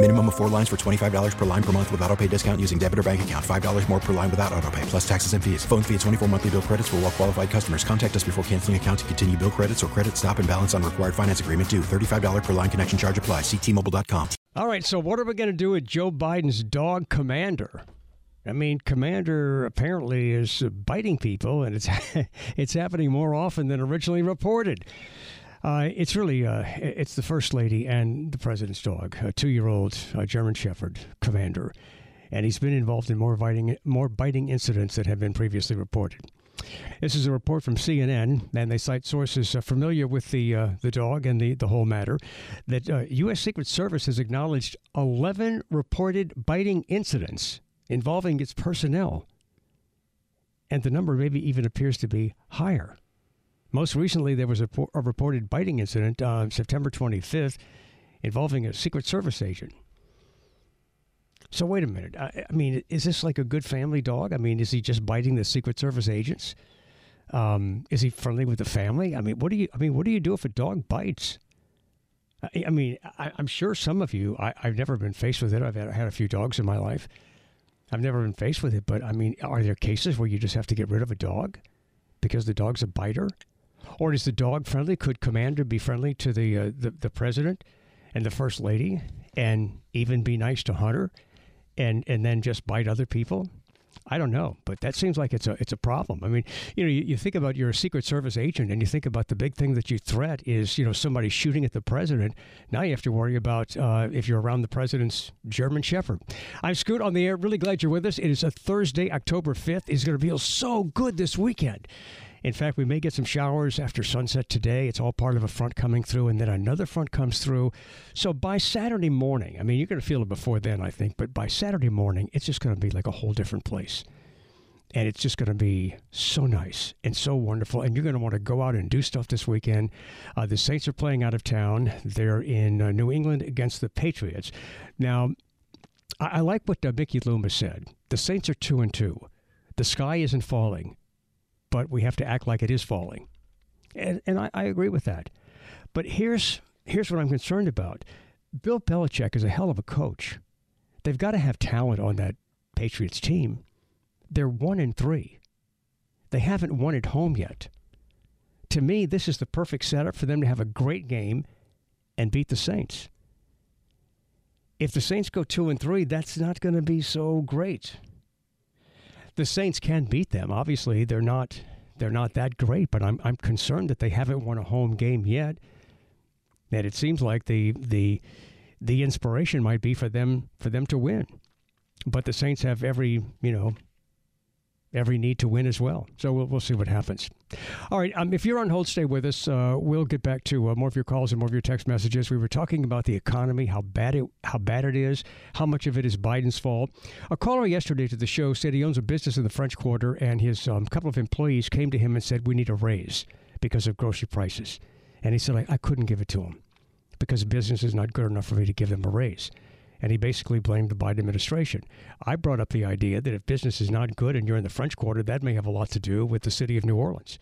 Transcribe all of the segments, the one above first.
Minimum of four lines for $25 per line per month with auto pay discount using debit or bank account. $5 more per line without auto pay, plus taxes and fees. Phone fee at 24 monthly bill credits for all well qualified customers. Contact us before canceling account to continue bill credits or credit stop and balance on required finance agreement due. $35 per line connection charge apply. Ctmobile.com. All right, so what are we going to do with Joe Biden's dog Commander? I mean, Commander apparently is biting people, and it's it's happening more often than originally reported. Uh, it's really uh, it's the first lady and the president's dog, a two-year-old uh, German Shepherd Commander, and he's been involved in more biting more biting incidents that have been previously reported. This is a report from CNN, and they cite sources uh, familiar with the uh, the dog and the, the whole matter. That uh, U.S. Secret Service has acknowledged 11 reported biting incidents involving its personnel, and the number maybe even appears to be higher. Most recently, there was a, a reported biting incident on September 25th involving a Secret Service agent. So wait a minute. I, I, mean, is this like a good family dog? I mean, is he just biting the Secret Service agents? Um, is he friendly with the family? I mean, what do you? I mean, what do you do if a dog bites? I, I mean, I, am sure some of you. I, have never been faced with it. I've had, had a few dogs in my life. I've never been faced with it, but I mean, are there cases where you just have to get rid of a dog because the dog's a biter? Or is the dog friendly? Could Commander be friendly to the uh, the, the president and the first lady, and even be nice to Hunter? and and then just bite other people? I don't know, but that seems like it's a it's a problem. I mean, you know, you, you, think about you're a Secret Service agent, and you think about the big thing that you threat is you know somebody shooting at the president. Now you have to worry about uh, if you're around the president's German Shepherd. I'm Scoot on the air. Really glad you're with us. It is a Thursday, October 5th. It's going to feel so good this weekend. In fact, we may get some showers after sunset today. It's all part of a front coming through, and then another front comes through. So by Saturday morning, I mean, you're going to feel it before then, I think, but by Saturday morning, it's just going to be like a whole different place. And it's just going to be so nice and so wonderful. And you're going to want to go out and do stuff this weekend. Uh, the Saints are playing out of town. They're in uh, New England against the Patriots. Now, I, I like what uh, Mickey Loomis said. The Saints are two and two. The sky isn't falling but we have to act like it is falling. And, and I, I agree with that. But here's, here's what I'm concerned about Bill Belichick is a hell of a coach. They've got to have talent on that Patriots team. They're one in three. They haven't won at home yet. To me, this is the perfect setup for them to have a great game and beat the Saints. If the Saints go two and three, that's not going to be so great the Saints can beat them. Obviously, they're not they're not that great, but I'm I'm concerned that they haven't won a home game yet. And it seems like the the the inspiration might be for them for them to win. But the Saints have every, you know, every need to win as well. So we'll, we'll see what happens. All right. Um, if you're on hold, stay with us. Uh, we'll get back to uh, more of your calls and more of your text messages. We were talking about the economy, how bad it how bad it is, how much of it is Biden's fault. A caller yesterday to the show said he owns a business in the French Quarter, and his um, couple of employees came to him and said, "We need a raise because of grocery prices." And he said, "I, I couldn't give it to him because business is not good enough for me to give them a raise." And he basically blamed the Biden administration. I brought up the idea that if business is not good and you're in the French Quarter, that may have a lot to do with the city of New Orleans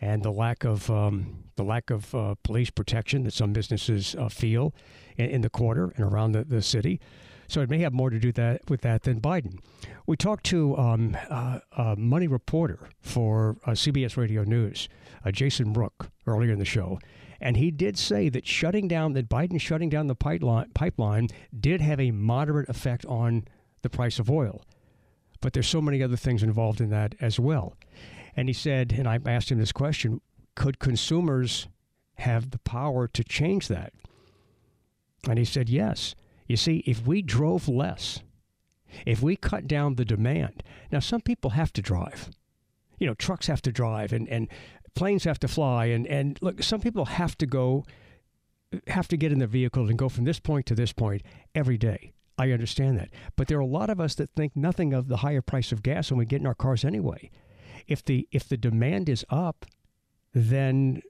and the lack of um, the lack of uh, police protection that some businesses uh, feel in, in, the quarter and around the, the city. So it may have more to do that with that than Biden. We talked to um, uh, a money reporter for uh, CBS Radio News, uh, Jason Brook, earlier in the show, and he did say that shutting down, that Biden shutting down the pipeline, pipeline did have a moderate effect on the price of oil. But there's so many other things involved in that as well. And he said, and I asked him this question could consumers have the power to change that? And he said, yes. You see, if we drove less, if we cut down the demand, now some people have to drive. You know, trucks have to drive and, and planes have to fly. And, and look, some people have to go, have to get in their vehicle and go from this point to this point every day. I understand that. But there are a lot of us that think nothing of the higher price of gas when we get in our cars anyway. If the if the demand is up, then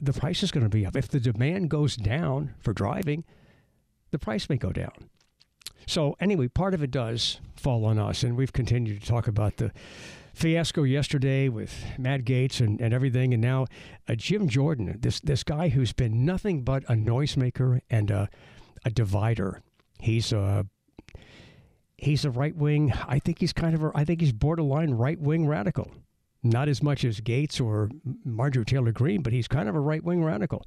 the price is going to be up. If the demand goes down for driving, the price may go down. So anyway, part of it does fall on us, and we've continued to talk about the fiasco yesterday with Matt Gaetz and, and everything, and now uh, Jim Jordan, this this guy who's been nothing but a noisemaker and a, a divider. He's a he's a right wing. I think he's kind of a, I think he's borderline right wing radical. Not as much as Gates or Marjorie Taylor Greene, but he's kind of a right wing radical.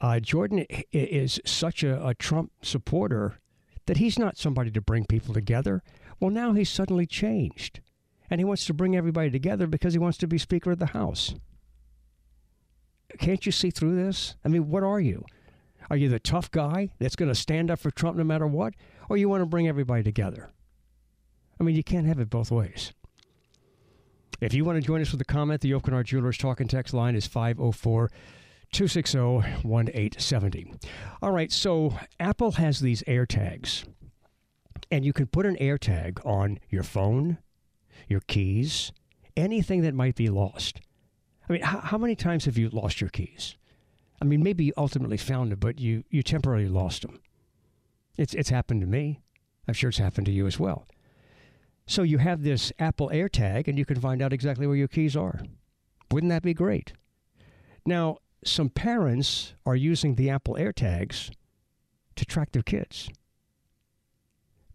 Uh, Jordan is such a, a Trump supporter that he's not somebody to bring people together. Well, now he's suddenly changed. And he wants to bring everybody together because he wants to be Speaker of the House. Can't you see through this? I mean, what are you? Are you the tough guy that's going to stand up for Trump no matter what? Or you want to bring everybody together? I mean, you can't have it both ways. If you want to join us with a comment, the Hart Jewelers talk and text line is 504 260 1870. All right, so Apple has these AirTags, and you can put an AirTag on your phone, your keys, anything that might be lost. I mean, how, how many times have you lost your keys? I mean, maybe you ultimately found them, but you, you temporarily lost them. It's, it's happened to me. I'm sure it's happened to you as well. So you have this Apple AirTag, and you can find out exactly where your keys are. Wouldn't that be great? Now, some parents are using the Apple AirTags to track their kids.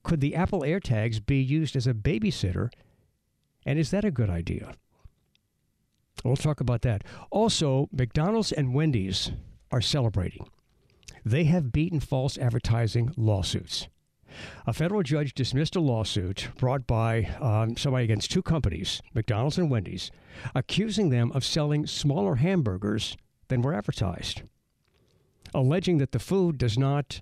Could the Apple AirTags be used as a babysitter? And is that a good idea? We'll talk about that. Also, McDonald's and Wendy's are celebrating. They have beaten false advertising lawsuits. A federal judge dismissed a lawsuit brought by um, somebody against two companies, McDonald's and Wendy's, accusing them of selling smaller hamburgers than were advertised, alleging that the food does not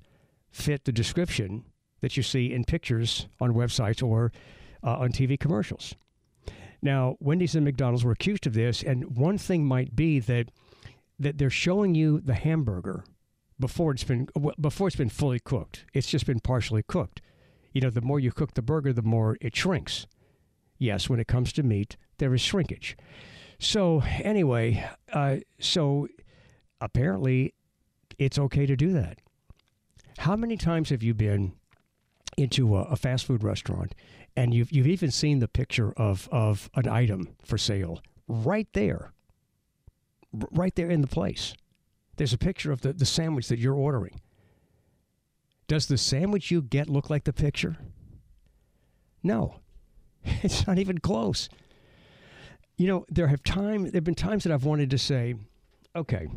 fit the description that you see in pictures on websites or uh, on TV commercials. Now, Wendy's and McDonald's were accused of this, and one thing might be that that they're showing you the hamburger before it's been before it's been fully cooked. It's just been partially cooked. You know, the more you cook the burger, the more it shrinks. Yes, when it comes to meat, there is shrinkage. So anyway, uh, so apparently, it's okay to do that. How many times have you been into a, a fast food restaurant and you've you've even seen the picture of of an item for sale right there, right there in the place? There's a picture of the, the sandwich that you're ordering. Does the sandwich you get look like the picture? No. It's not even close. You know, there have time there've been times that I've wanted to say, okay,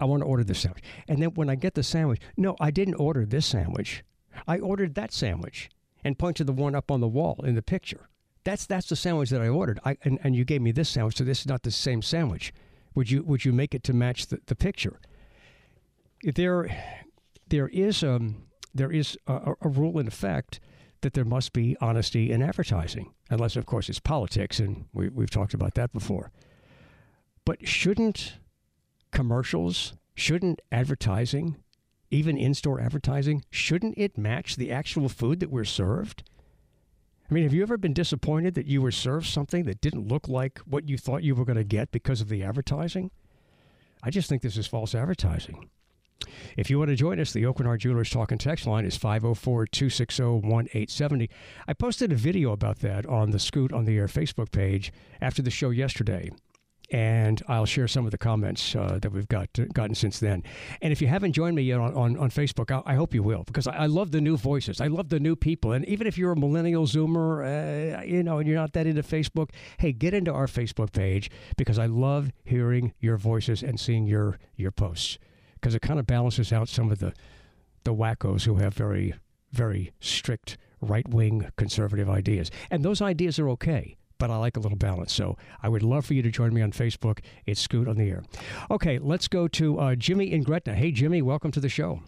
I want to order this sandwich. And then when I get the sandwich, no, I didn't order this sandwich. I ordered that sandwich and point to the one up on the wall in the picture. That's that's the sandwich that I ordered. I, and, and you gave me this sandwich, so this is not the same sandwich. Would you would you make it to match the, the picture? There, there is um there is a, a rule in effect that there must be honesty in advertising, unless of course it's politics, and we, we've talked about that before. But shouldn't commercials, shouldn't advertising, even in-store advertising, shouldn't it match the actual food that we're served? I mean, have you ever been disappointed that you were served something that didn't look like what you thought you were going to get because of the advertising? I just think this is false advertising. If you want to join us, the Hart Jewelers Talk and Text line is 504 260 1870. I posted a video about that on the Scoot on the Air Facebook page after the show yesterday and I'll share some of the comments uh, that we've got gotten since then. And if you haven't joined me yet on, on, on Facebook, I, I, hope you will because I, I, love the new voices. I love the new people. And even if you're a millennial Zoomer, uh, you know, and you're not that into Facebook, hey, get into our Facebook page because I love hearing your voices and seeing your your posts because it kind of balances out some of the the wackos who have very very strict right wing conservative ideas. And those ideas are okay but I like a little balance. So I would love for you to join me on Facebook. It's Scoot on the Air. Okay, let's go to uh, Jimmy in Gretna. Hey, Jimmy, welcome to the show.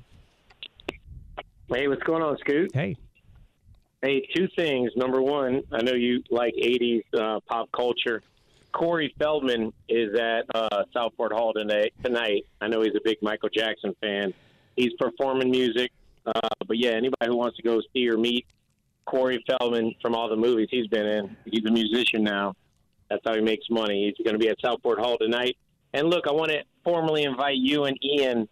Hey, what's going on, Scoot? Hey. Hey, two things. Number one, I know you like 80s uh, pop culture. Corey Feldman is at uh, Southport Hall tonight. Tonight, I know he's a big Michael Jackson fan. He's performing music, uh, but yeah, anybody who wants to go see or meet Corey Feldman from all the movies he's been in, he's a musician now. That's how he makes money. He's going to be at Southport Hall tonight. And look, I want to formally invite you and Ian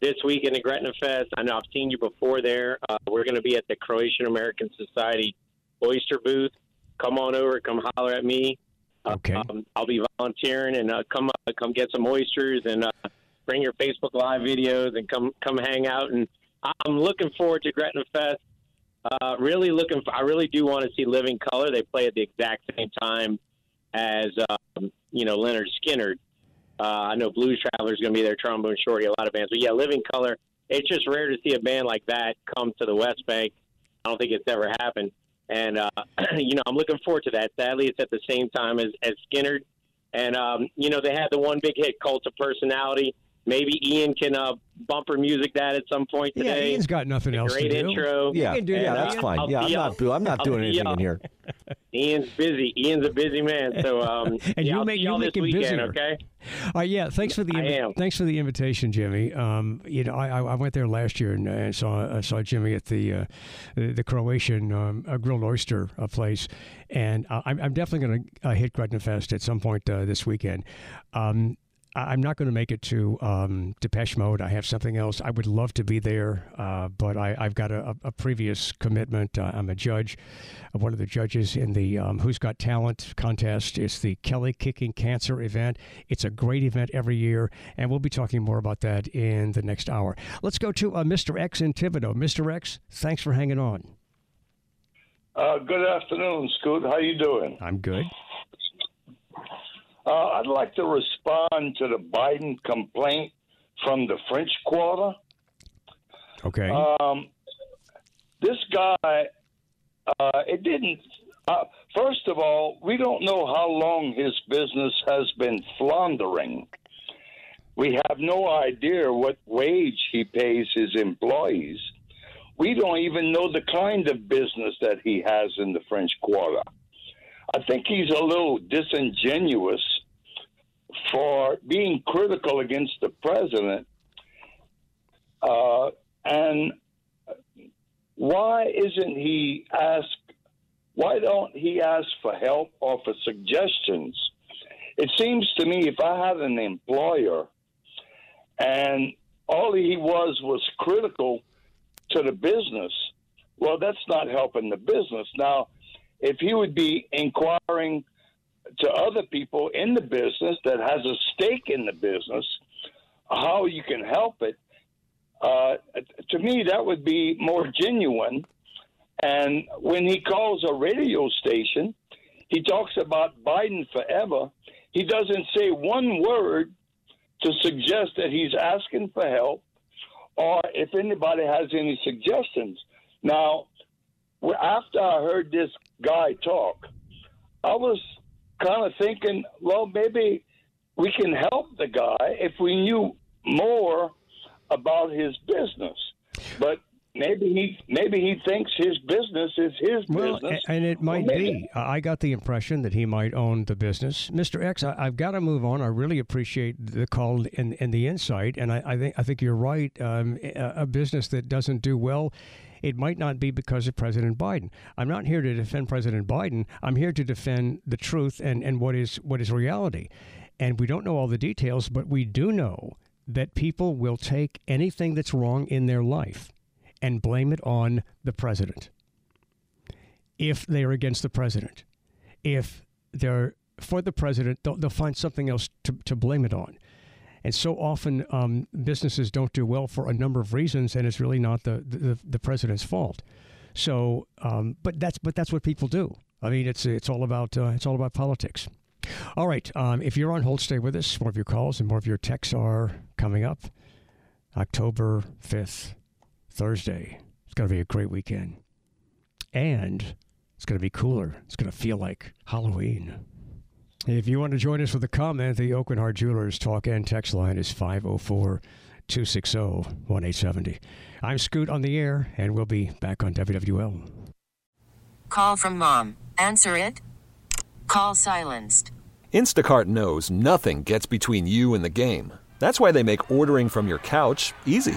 this week in the Gretna Fest. I know I've seen you before there. Uh, we're going to be at the Croatian American Society Oyster booth. Come on over, come holler at me. Okay. Um, I'll be volunteering and uh, come uh, come get some oysters and uh, bring your Facebook Live videos and come come hang out. And I'm looking forward to Gretna Fest. Uh, really looking. For, I really do want to see Living Colour. They play at the exact same time as um, you know Lynyrd Skynyrd. Uh, I know Blues Traveler is going to be there, Trombone Shorty, a lot of bands. But yeah, Living Colour. It's just rare to see a band like that come to the West Bank. I don't think it's ever happened. And, uh, you know, I'm looking forward to that. Sadly, it's at the same time as, as Skynyrd. And, um, you know, they had the one big hit, Cult of Personality. Maybe Ian can uh, bumper music that at some point today. Yeah, Ian's got nothing else Great to do. intro. Yeah, can do yeah, that, that's Ian. fine. I'll yeah, I'm be not. I'm not I'll doing anything up. in here. Ian's busy. Ian's a busy man. So, um, And yeah, you I'll make- you y'all make him weekend, busier. okay? Uh, yeah, thanks for the I am. thanks for the invitation, Jimmy. Um, you know, I, I I went there last year and, and saw I saw Jimmy at the uh, the, the Croatian um, uh, grilled oyster uh, place, and uh, I'm, I'm definitely going to uh, hit Gretna Fest at some point uh, this weekend. Um, I- I'm not going to make it to um, Depeche Mode. I have something else. I would love to be there, uh, but I, I've got a, a previous commitment. Uh, I'm a judge, uh, one of the judges in the um, Who's Got Talent contest. It's the Kelly Kicking Cancer event. It's a great event every year, and we'll be talking more about that in the next hour. Let's go to uh, Mr. X in Thibodaux. Mr. X, thanks for hanging on. Uh, good afternoon, Scoot. How you doing? I'm good. Uh, I'd like to respond to the Biden complaint from the French Quarter. Okay. Um, this guy, uh, it didn't. Uh, first of all, we don't know how long his business has been floundering. We have no idea what wage he pays his employees. We don't even know the kind of business that he has in the French Quarter. I think he's a little disingenuous for being critical against the president. Uh, and why isn't he asked? Why don't he ask for help or for suggestions? It seems to me if I had an employer and all he was was critical to the business, well, that's not helping the business. Now, if he would be inquiring to other people in the business that has a stake in the business, how you can help it, uh, to me, that would be more genuine. And when he calls a radio station, he talks about Biden forever. He doesn't say one word to suggest that he's asking for help or if anybody has any suggestions. Now, after I heard this guy talk, I was kind of thinking, well, maybe we can help the guy if we knew more about his business. But maybe he maybe he thinks his business is his Well, business. and it might be. I got the impression that he might own the business. Mr. X, I, I've got to move on. I really appreciate the call and, and the insight, and I, I think I think you're right. Um, a business that doesn't do well. It might not be because of President Biden. I'm not here to defend President Biden. I'm here to defend the truth and, and what is what is reality. And we don't know all the details, but we do know that people will take anything that's wrong in their life and blame it on the president if they are against the president. If they're for the president, they'll, they'll find something else to, to blame it on. And so often um, businesses don't do well for a number of reasons, and it's really not the, the, the president's fault. So, um, but that's but that's what people do. I mean, it's it's all about uh, it's all about politics. All right, um, if you're on hold, stay with us. More of your calls and more of your texts are coming up. October fifth, Thursday. It's going to be a great weekend, and It's going to be cooler. It's going to feel like Halloween. If you want to join us with a comment, the Aucoin Hart Jewelers talk and text line is 504 260 1870. I'm Scoot on the air, and we'll be back on WWL. Call from mom. Answer it. Call silenced. Instacart knows nothing gets between you and the game. That's why they make ordering from your couch easy.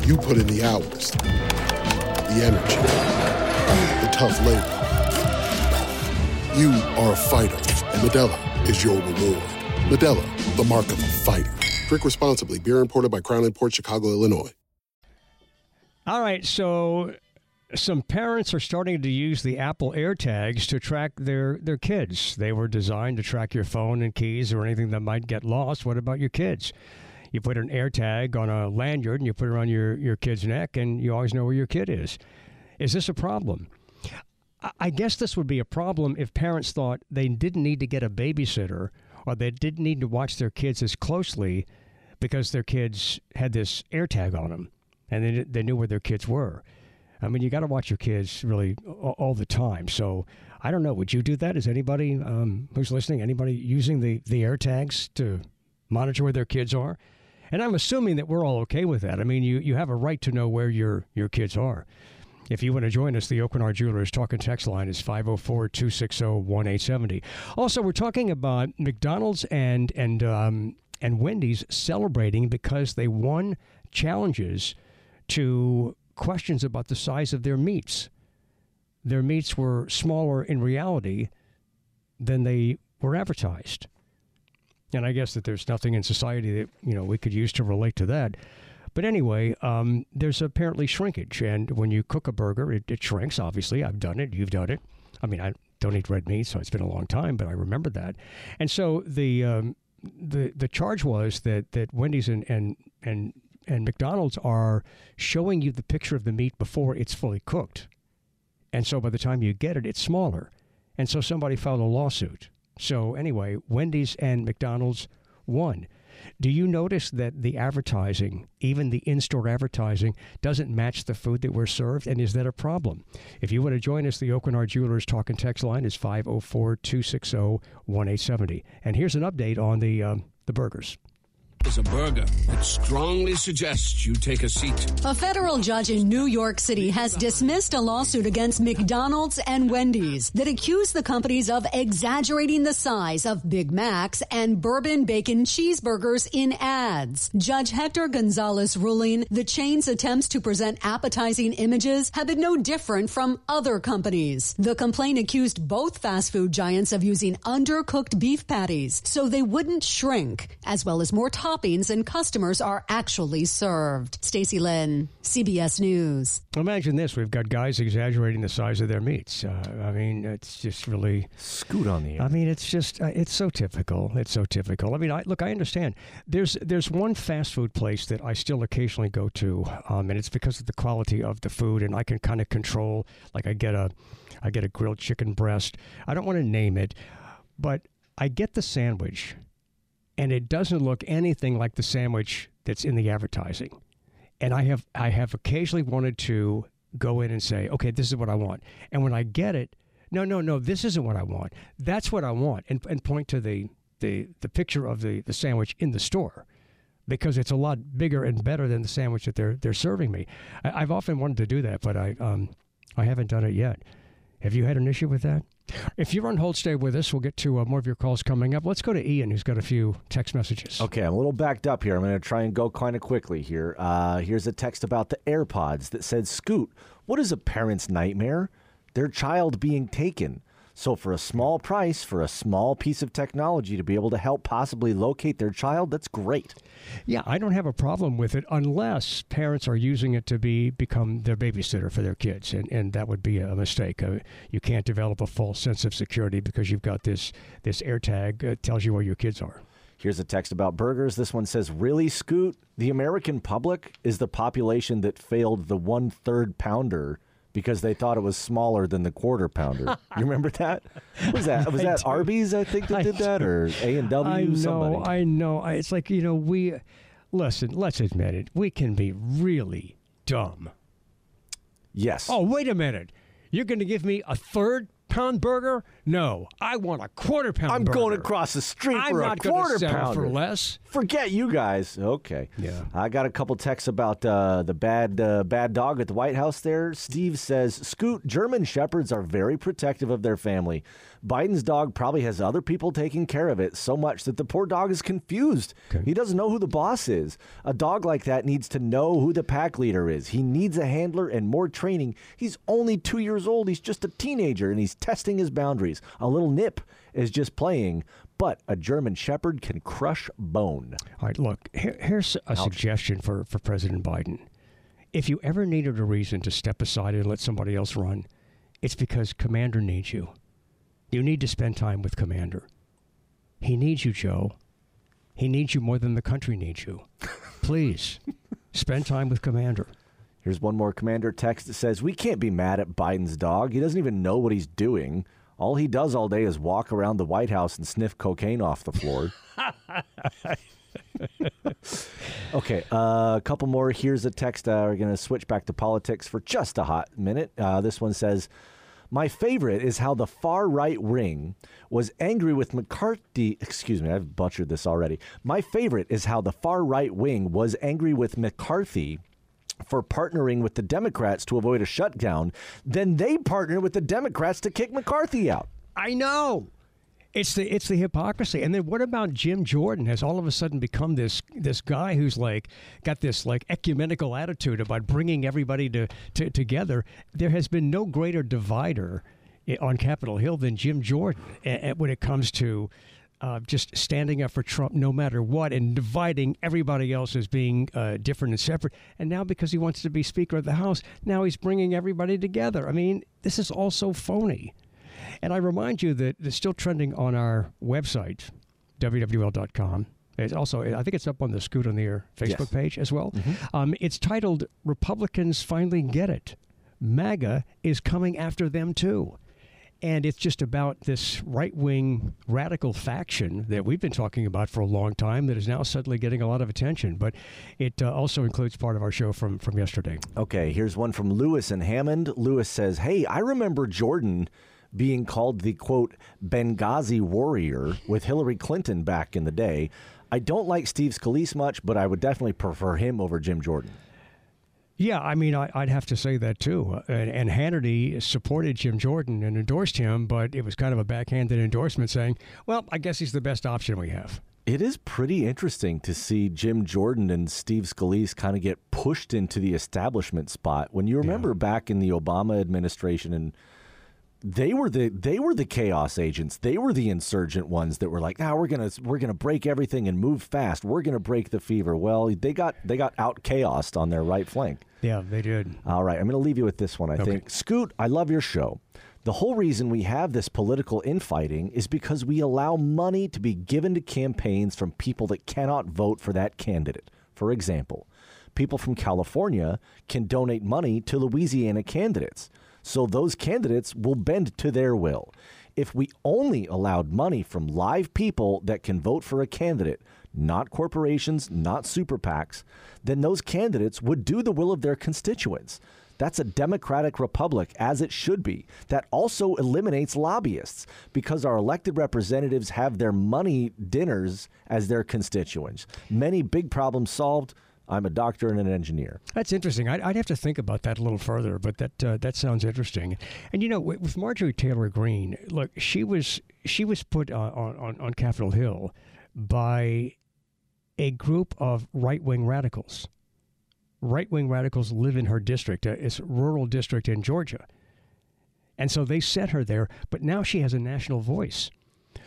You put in the hours, the energy, the tough labor. You are a fighter, and Modelo is your reward. Modelo, the mark of a fighter. Drink responsibly. Beer imported by Crown Port Chicago, Illinois. All right, so some parents are starting to use the Apple AirTags to track their, their kids. They were designed to track your phone and keys or anything that might get lost. What about your kids? You put an AirTag on a lanyard and you put it around your, your kid's neck, and you always know where your kid is. Is this a problem? I guess this would be a problem if parents thought they didn't need to get a babysitter or they didn't need to watch their kids as closely because their kids had this AirTag on them and they, they knew where their kids were. I mean, you got to watch your kids really all, the time. So I don't know. Would you do that? Is anybody um, who's listening, anybody using the, the AirTags to monitor where their kids are? And I'm assuming that we're all okay with that. I mean, you, you have a right to know where your, your kids are. If you want to join us, the Hart Jewelers talking text line is 504 260 1870. Also, we're talking about McDonald's and, and, um, and Wendy's celebrating because they won challenges to questions about the size of their meats. Their meats were smaller in reality than they were advertised. And I guess that there's nothing in society that, you know, we could use to relate to that. But anyway, um, there's apparently shrinkage. And when you cook a burger, it, it, shrinks, obviously. I've done it. You've done it. I mean, I don't eat red meat, so it's been a long time, but I remember that. And so the. Um, the, the charge was that, that Wendy's and, and, and, and McDonald's are showing you the picture of the meat before it's fully cooked. And so by the time you get it, it's smaller. And so somebody filed a lawsuit. So anyway, Wendy's and McDonald's won. Do you notice that the advertising, even the in store advertising, doesn't match the food that we're served? And is that a problem? If you want to join us, the Hart Jewelers Talk and Text line is 504 260 1870. And here's an update on the, um, the burgers is a burger that strongly suggests you take a seat. A federal judge in New York City has dismissed a lawsuit against McDonald's and Wendy's that accused the companies of exaggerating the size of Big Macs and bourbon bacon cheeseburgers in ads. Judge Hector Gonzalez ruling the chain's attempts to present appetizing images have been no different from other companies. The complaint accused both fast food giants of using undercooked beef patties so they wouldn't shrink, as well as more toppings toppings and customers are actually served. Stacy Lynn, CBS News. Imagine this: we've got guys exaggerating the size of their meats. Uh, I mean, it's just really scoot on the. Air. I mean, it's just uh, it's so typical. It's so typical. I mean, I, look, I understand. There's there's one fast food place that I still occasionally go to, um, and it's because of the quality of the food, and I can kind of control. Like I get a, I get a grilled chicken breast. I don't want to name it, but I get the sandwich and it doesn't look anything like the sandwich that's in the advertising. And I have I have occasionally wanted to go in and say, okay, this is what I want. And when I get it, no, no, no, this isn't what I want. That's what I want, and and point to the the the picture of the the sandwich in the store because it's a lot bigger and better than the sandwich that they're they're serving me. I, have often wanted to do that, but I um I haven't done it yet. Have you had an issue with that? If you're on hold, stay with us. We'll get to uh, more of your calls coming up. Let's go to Ian, who's got a few text messages. Okay, I'm a little backed up here. I'm going to try and go kind of quickly here. Uh, here's a text about the AirPods that said, Scoot, what is a parent's nightmare? Their child being taken. So, for a small price, for a small piece of technology to be able to help possibly locate their child, that's great. Yeah, I don't have a problem with it unless parents are using it to be become their babysitter for their kids, and, and that would be a mistake. Uh, you can't develop a false sense of security because you've got this this AirTag that tells you where your kids are. Here's a text about burgers. This one says, Really, Scoot? The American public is the population that failed the one third pounder because they thought it was smaller than the quarter pounder. you remember that? Was that was that Arby's? I think that I did that, or A and W. I know. Somebody. I know. It's like you know we listen. Let's admit it. We can be really dumb. Yes. Oh wait a minute. You're going to give me a third pound burger? No, I want a quarter pound. I'm burger. going across the street I'm for a quarter pound for less. Forget you guys. Okay. Yeah. I got a couple texts about uh, the bad uh, bad dog at the White House. There, Steve says, "Scoot, German shepherds are very protective of their family. Biden's dog probably has other people taking care of it so much that the poor dog is confused. Okay. He doesn't know who the boss is. A dog like that needs to know who the pack leader is. He needs a handler and more training. He's only two years old. He's just a teenager and he's testing his boundaries. A little nip is just playing." But a German Shepherd can crush bone. All right, look, here, here's a Ouch. suggestion for, for President Biden. If you ever needed a reason to step aside and let somebody else run, it's because Commander needs you. You need to spend time with Commander. He needs you, Joe. He needs you more than the country needs you. Please spend time with Commander. Here's one more Commander text that says We can't be mad at Biden's dog. He doesn't even know what he's doing. All he does all day is walk around the White House and sniff cocaine off the floor. okay, uh, a couple more. Here's a text. Uh, we're going to switch back to politics for just a hot minute. Uh, this one says my favorite is how the far right wing was angry with McCarthy. Excuse me, I've butchered this already. My favorite is how the far right wing was angry with McCarthy for partnering with the Democrats to avoid a shutdown. Then they partnered with the Democrats to kick McCarthy out. I know. It's the it's the hypocrisy. And then what about Jim Jordan has all of a sudden become this this guy who's like got this like ecumenical attitude about bringing everybody to, to together. There has been no greater divider eh, on Capitol Hill than Jim Jordan eh, eh, when it comes to uh, just standing up for Trump no matter what and dividing everybody else as being uh, different and separate. And now, because he wants to be Speaker of the House, now he's bringing everybody together. I mean, this is all so phony. And I remind you that it's still trending on our website, WWL.com. It's also, I think it's up on the Scoot on the Air Facebook yes. page as well. Mm-hmm. Um, it's titled Republicans Finally Get It. MAGA is coming after them too. And it's just about this right wing radical faction that we've been talking about for a long time that is now suddenly getting a lot of attention. But it uh, also includes part of our show from, from yesterday. Okay, here's one from Lewis and Hammond. Lewis says, Hey, I remember Jordan being called the quote Benghazi warrior with Hillary Clinton back in the day. I don't like Steve Scalise much, but I would definitely prefer him over Jim Jordan. Yeah, I mean, I, would have to say that too. Uh, and, and, Hannity supported Jim Jordan and endorsed him, but it was kind of a backhanded endorsement saying, well, I guess he's the best option we have. It is pretty interesting to see Jim Jordan and Steve Scalise kind of get pushed into the establishment spot. When you remember yeah. back in the Obama administration and they were the they were the chaos agents. They were the insurgent ones that were like, "Ah, we're gonna we're gonna break everything and move fast. We're gonna break the fever." Well, they got they got out chaosed on their right flank. Yeah, they did. All right, I'm gonna leave you with this one. I okay. think Scoot, I love your show. The whole reason we have this political infighting is because we allow money to be given to campaigns from people that cannot vote for that candidate. For example, people from California can donate money to Louisiana candidates. So those candidates will bend to their will. If we only allowed money from live people that can vote for a candidate, not corporations, not super PACs, then those candidates would do the will of their constituents. That's a democratic republic, as it should be. That also eliminates lobbyists because our elected representatives have their money dinners as their constituents. Many big problems solved. I'm a doctor and an engineer. That's interesting. I'd, I'd have to think about that a little further, but that uh, that sounds interesting. And you know, with, Marjorie Taylor Greene, look, she was she was put uh, on, on on Capitol Hill by a group of right wing radicals. Right wing radicals live in her district. Uh, it's a rural district in Georgia. And so they set her there, but now she has a national voice.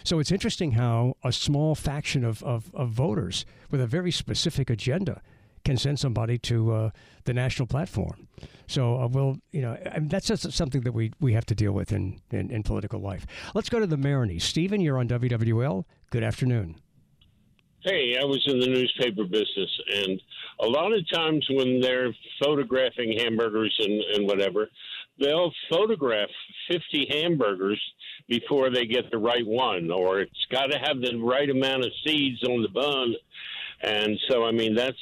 So it's interesting how a small faction of, of, of voters with a very specific agenda can send somebody to uh, the national platform. So uh, we'll, you know, that's just something that we, we have to deal with in, in, in political life. Let's go to the Maroney. Stephen, you're on WWL. Good afternoon. Hey, I was in the newspaper business, and a lot of times when they're photographing hamburgers and, and whatever, they'll photograph 50 hamburgers before they get the right one, or it's got to have the right amount of seeds on the bun. And so, I mean, that's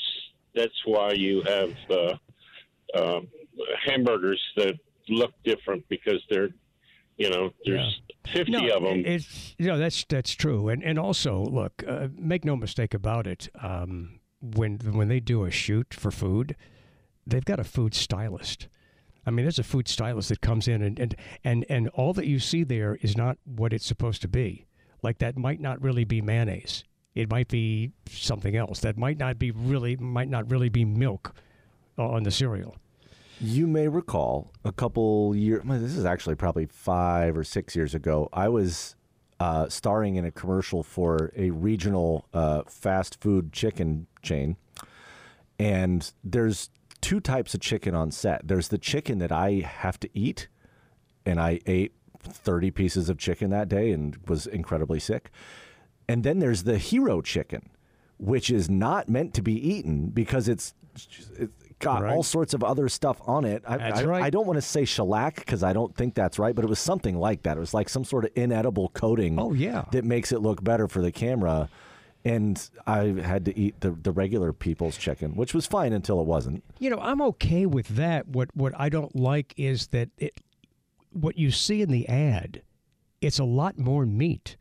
that's why you have uh, uh, hamburgers that look different because they're, you know, there's yeah. 50 no, of them. It's, you know, that's that's true. And and also, look, uh, make no mistake about it. Um, when when they do a shoot for food, they've got a food stylist. I mean, there's a food stylist that comes in and, and, and, and all that you see there is not what it's supposed to be. Like that might not really be mayonnaise. It might be something else. That might not be really might not really be milk on the cereal. You may recall a couple years. This is actually probably five or six years ago. I was uh, starring in a commercial for a regional uh, fast food chicken chain, and there's two types of chicken on set. There's the chicken that I have to eat, and I ate 30 pieces of chicken that day and was incredibly sick. And then there's the hero chicken, which is not meant to be eaten because it's, it's got right. all sorts of other stuff on it. I, that's I, right. I don't want to say shellac because I don't think that's right, but it was something like that. It was like some sort of inedible coating. Oh yeah, that makes it look better for the camera. And I had to eat the, the regular people's chicken, which was fine until it wasn't. You know, I'm okay with that. What what I don't like is that it what you see in the ad, it's a lot more meat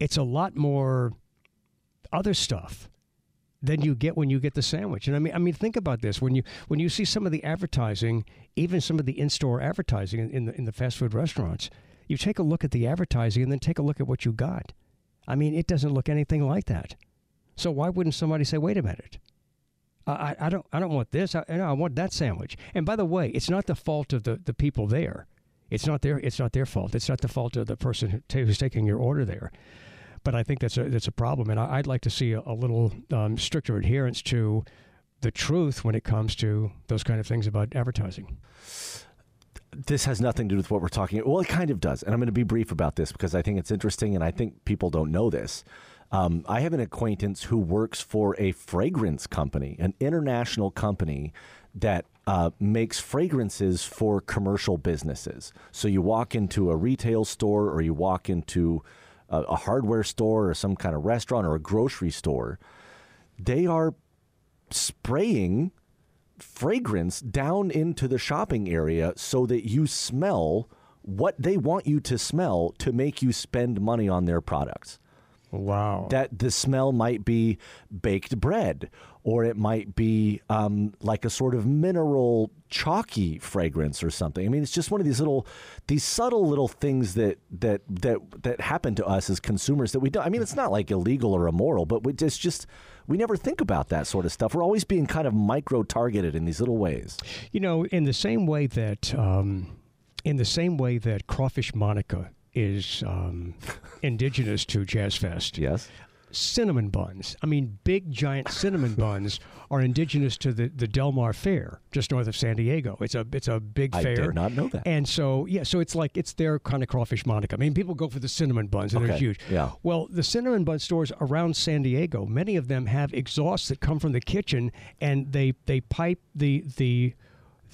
it's a lot more other stuff than you get when you get the sandwich. And I mean, I mean, think about this: when you when you see some of the advertising, even some of the in-store advertising in, in the in the fast food restaurants, you take a look at the advertising and then take a look at what you got. I mean, it doesn't look anything like that. So why wouldn't somebody say, "Wait a minute"? I, I don't I don't want this. I, I want that sandwich. And by the way, it's not the fault of the, the people there. It's not their it's not their fault. It's not the fault of the person who's taking your order there but I think that's a that's a problem, and I, would like to see a, little um, stricter adherence to the truth when it comes to those kind of things about advertising. This has nothing to do with what we're talking. About. Well, it kind of does, and I'm going to be brief about this because I think it's interesting, and I think people don't know this. Um, I have an acquaintance who works for a fragrance company, an international company that uh, makes fragrances for commercial businesses. So you walk into a retail store or you walk into a, a hardware store or some kind of restaurant or a grocery store, they are spraying fragrance down into the shopping area so that you smell what they want you to smell to make you spend money on their products. Wow. That the smell might be baked bread, or it might be um, like a sort of mineral chalky fragrance or something. I mean, it's just one of these little, these subtle little things that that that that happen to us as consumers that we don't. I mean, it's not like illegal or immoral, but we, it's just we never think about that sort of stuff. We're always being kind of micro targeted in these little ways. You know, in the same way that, um, in the same way that crawfish Monica is um, indigenous to Jazz Fest. Yes. Cinnamon buns. I mean, big giant cinnamon buns are indigenous to the, the Del Mar Fair, just north of San Diego. It's a it's a big I fair. did not know that. And so yeah, so it's like it's their kind of crawfish Monica. I mean, people go for the cinnamon buns and okay. they're huge. Yeah. Well, the cinnamon bun stores around San Diego, many of them have exhausts that come from the kitchen, and they they pipe the the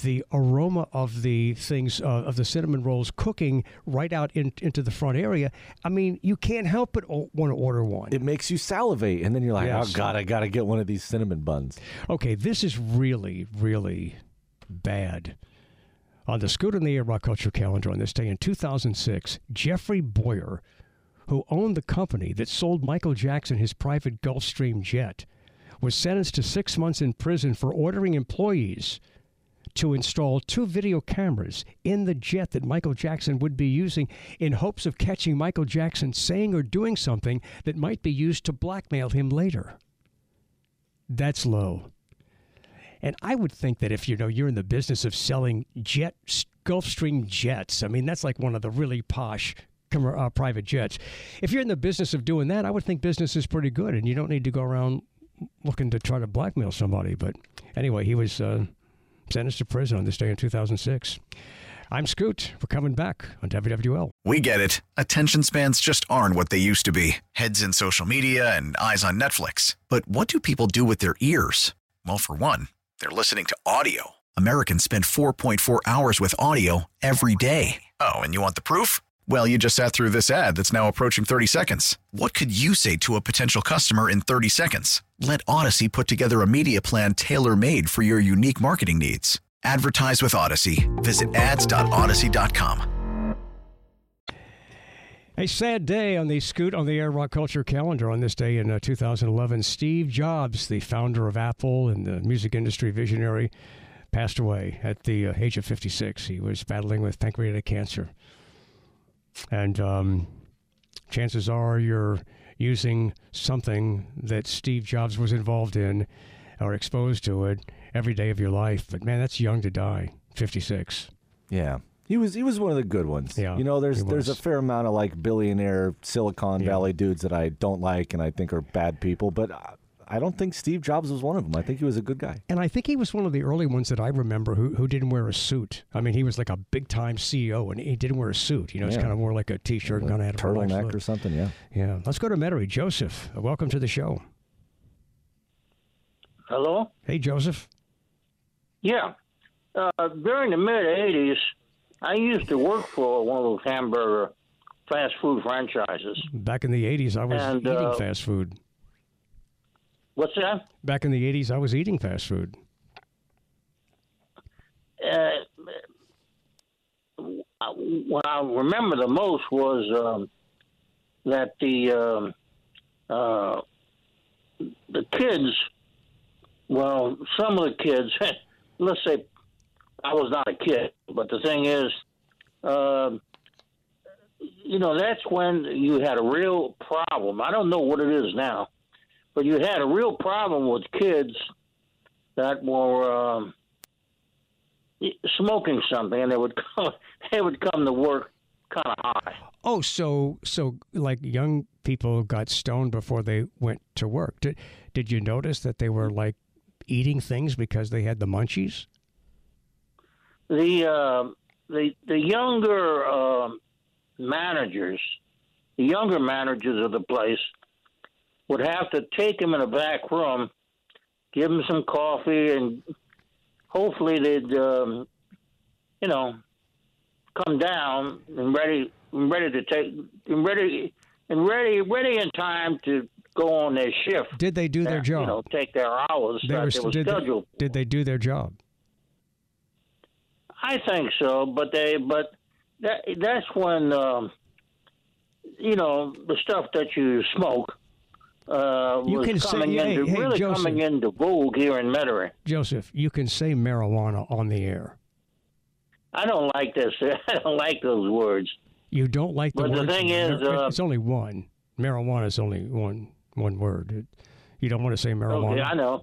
the aroma of the things uh, of the cinnamon rolls cooking right out in, into the front area. I mean, you can't help but o- want to order one. It makes you salivate, and then you're like, Yes. "Oh God, I got to get one of these cinnamon buns." Okay, this is really, really bad. On the Scoot in the Air Rock Culture calendar on this day in 2006, Jeffrey Borer, who owned the company that sold Michael Jackson his private Gulfstream jet, was sentenced to six months in prison for ordering employees to install two video cameras in the jet that Michael Jackson would be using in hopes of catching Michael Jackson saying or doing something that might be used to blackmail him later. That's low. And I would think that if you know you're in the business of selling jet Gulfstream jets, I mean that's like one of the really posh uh, private jets. If you're in the business of doing that, I would think business is pretty good, and you don't need to go around looking to try to blackmail somebody. But anyway, he was uh, sentenced to prison on this day in 2006. I'm Scoot. We're coming back on WWL. We get it. Attention spans just aren't what they used to be heads in social media and eyes on Netflix. But what do people do with their ears? Well, for one, they're listening to audio. Americans spend 4.4 hours with audio every day. Oh, and you want the proof? Well, you just sat through this ad that's now approaching 30 seconds. What could you say to a potential customer in 30 seconds? Let Audacy put together a media plan tailor made for your unique marketing needs. Advertise with Audacy. Visit ads.audacy.com. A sad day on the Scoot on the Air Rock Culture calendar on this day in uh, 2011. Steve Jobs, the founder of Apple and the music industry visionary, passed away at the uh, age of 56. He was battling with pancreatic cancer. And um, chances are you're using something that Steve Jobs was involved in or exposed to it every day of your life. But man, that's young to die. 56. Yeah. He was he was one of the good ones. Yeah, you know, there's there's a fair amount of like billionaire Silicon Yeah. Valley dudes that I don't like and I think are bad people, but I- I don't think Steve Jobs was one of them. I think he was a good guy. And I think he was one of the early ones that I remember who, who didn't wear a suit. I mean, he was like a big time CEO and he didn't wear a suit. You know, it's kind of more like a t shirt and kind of had a turtleneck or something. Yeah. Yeah. Let's go to Metairie. Joseph, uh, welcome to the show. Hello? Hey, Joseph. Yeah. Uh, during the mid 80s, I used to work for one of those hamburger fast food franchises. Back in the 80s, I was And, eating uh, fast food. What's that? Back in the 80s, I was eating fast food. Uh, what I remember the most was um, that the um, uh, the kids, well, some of the kids, let's say I was not a kid, but the thing is, um you know, that's when you had a real problem. I don't know what it is now, but you had a real problem with kids that were um, smoking something, and they would come, they would come to work kind of high. Oh, so so like young people got stoned before they went to work. Did did you notice that they were like eating things because they had the munchies? The uh, the the younger um managers, the younger managers of the place, would have to take him in a back room, give him some coffee, and hopefully they'd, um, you know, come down and ready, and ready to take, and ready, and ready, ready in time to go on their shift. Did they do their job? You know, take their hours They were, they were did, scheduled. they, did they do their job? I think so, but they, but that that's when um, you know the stuff that you smoke uh, You was can say- coming hey, into hey, really Joseph. coming into vogue here in Metairie. Joseph, you can say marijuana on the air. I don't like this. I don't like those words. You don't like the But the thing is, uh, it's only one. Marijuana is only one one word. You don't want to say marijuana. Okay, I know.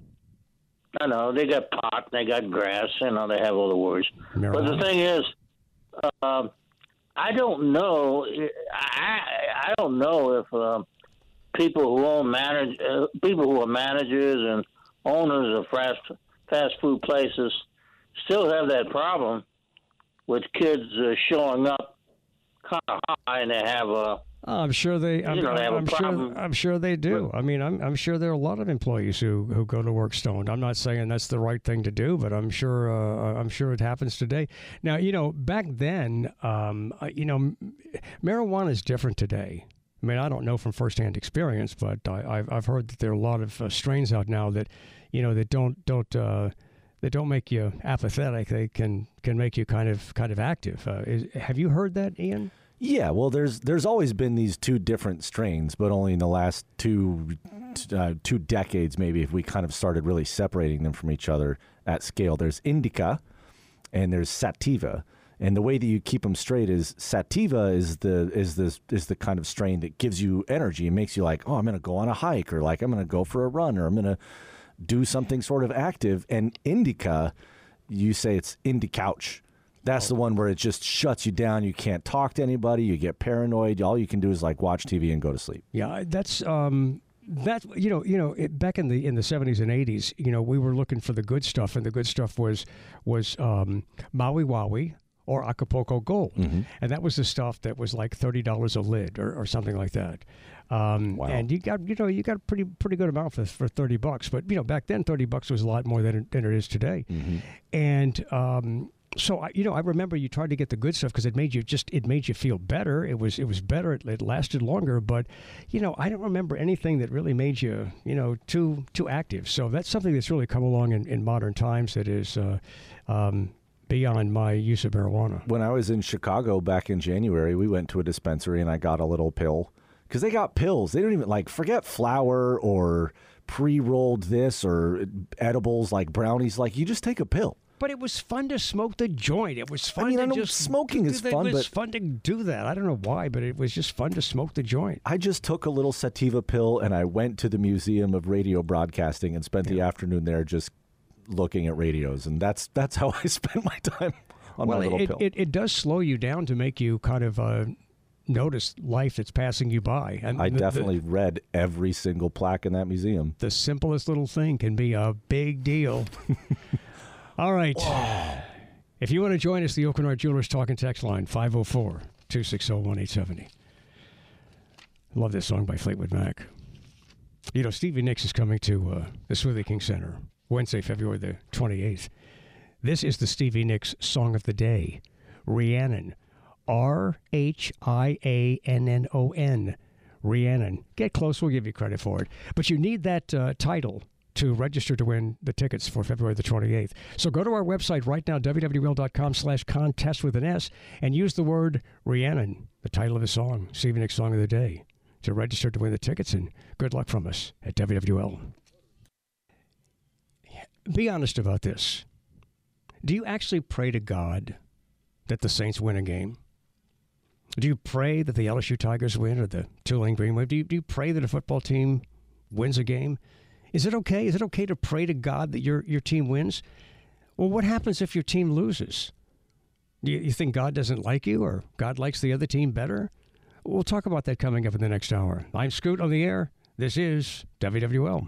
I know. They got pot, they got grass, you know, they have all the words. But the thing is, um, I don't know. I I don't know if um, people who own manage uh, people who are managers and owners of fast fast food places still have that problem with kids uh, showing up kind of high and they have a I'm sure they. I'm, You know, they have a I'm sure. problem I'm sure they do. I mean, I'm. I'm sure there are a lot of employees who, who go to work stoned. I'm not saying that's the right thing to do, but I'm sure. Uh, I'm sure it happens today. Now, you know, back then, um, uh, you know, marijuana is different today. I mean, I don't know from firsthand experience, but I, I've I've heard that there are a lot of uh, strains out now that, you know, that don't don't. Uh, that don't make you apathetic. They can can make you kind of kind of active. Uh, is, have you heard that, Ian? Yeah, well, there's there's always been these two different strains, but only in the last two uh, two decades, maybe, if we kind of started really separating them from each other at scale. There's indica, and there's sativa, and the way that you keep them straight is sativa is the is the is the kind of strain that gives you energy and makes you like, oh, I'm going to go on a hike, or like I'm going to go for a run, or I'm going to do something sort of active. And indica, you say it's indie couch that's the one where it just shuts you down. You can't talk to anybody. You get paranoid. All you can do is like watch TV and go to sleep. Yeah, that's um, that. You know, you know, it, back in the in the seventies and eighties, you know, we were looking for the good stuff, and the good stuff was was um, Maui Wowie or Acapulco Gold, Mm-hmm. and that was the stuff that was like thirty dollars a lid or, or something like that. Um, Wow. And you got you know you got a pretty pretty good amount for for thirty bucks, but you know back then thirty bucks was a lot more than than it is today, and. Um, so I, you know, I remember you tried to get the good stuff because it made you just it made you feel better. It was it was better. It, it lasted longer. But you know, I don't remember anything that really made you you know too too active. So that's something that's really come along in, in modern times. That is uh, um, beyond my use of marijuana. When I was in Chicago back in January, we went to a dispensary and I got a little pill because they got pills. They don't even like forget flour or pre-rolled this or edibles like brownies. Like you just take a pill. But it was fun to smoke the joint. It was fun mean, to I know just smoking is it fun, was but- fun to do that. I don't know why, but it was just fun to smoke the joint. I just took a little sativa pill and I went to the Museum of Radio Broadcasting and spent the afternoon there just looking at radios, and that's that's how I spend my time on well, my little it, pill. It, it does slow you down to make you kind of uh, notice life that's passing you by. And I the- the- definitely read every single plaque in that museum. the simplest little thing can be a big deal. All right. If you want to join us, the Oakenard Jewelers Talking Text Line, 504 260 1870. Love this song by Fleetwood Mac. You know, Stevie Nicks is coming to uh, the Smoothie King Center Wednesday, February the 28th. This is the Stevie Nicks Song of the Day Rhiannon. R H I A N N O N. Rhiannon. Get close, we'll give you credit for it. But you need that uh, title to register to win the tickets for February the 28th. So go to our website right now, www.com slash contest with an S, and use the word Rhiannon, the title of the song, Stevie Nicks Song of the Day, to register to win the tickets. And good luck from us at WWL. Be honest about this. Do you actually pray to God that the Saints win a game? Do you pray that the LSU Tigers win or the Tulane Green Wave? Do you, do you pray that a football team wins a game? Is it okay? Is it okay to pray to God that your, your team wins? Well, what happens if your team loses? Do you, you think God doesn't like you or God likes the other team better? We'll talk about that coming up in the next hour. I'm Scoot on the air. This is WWL.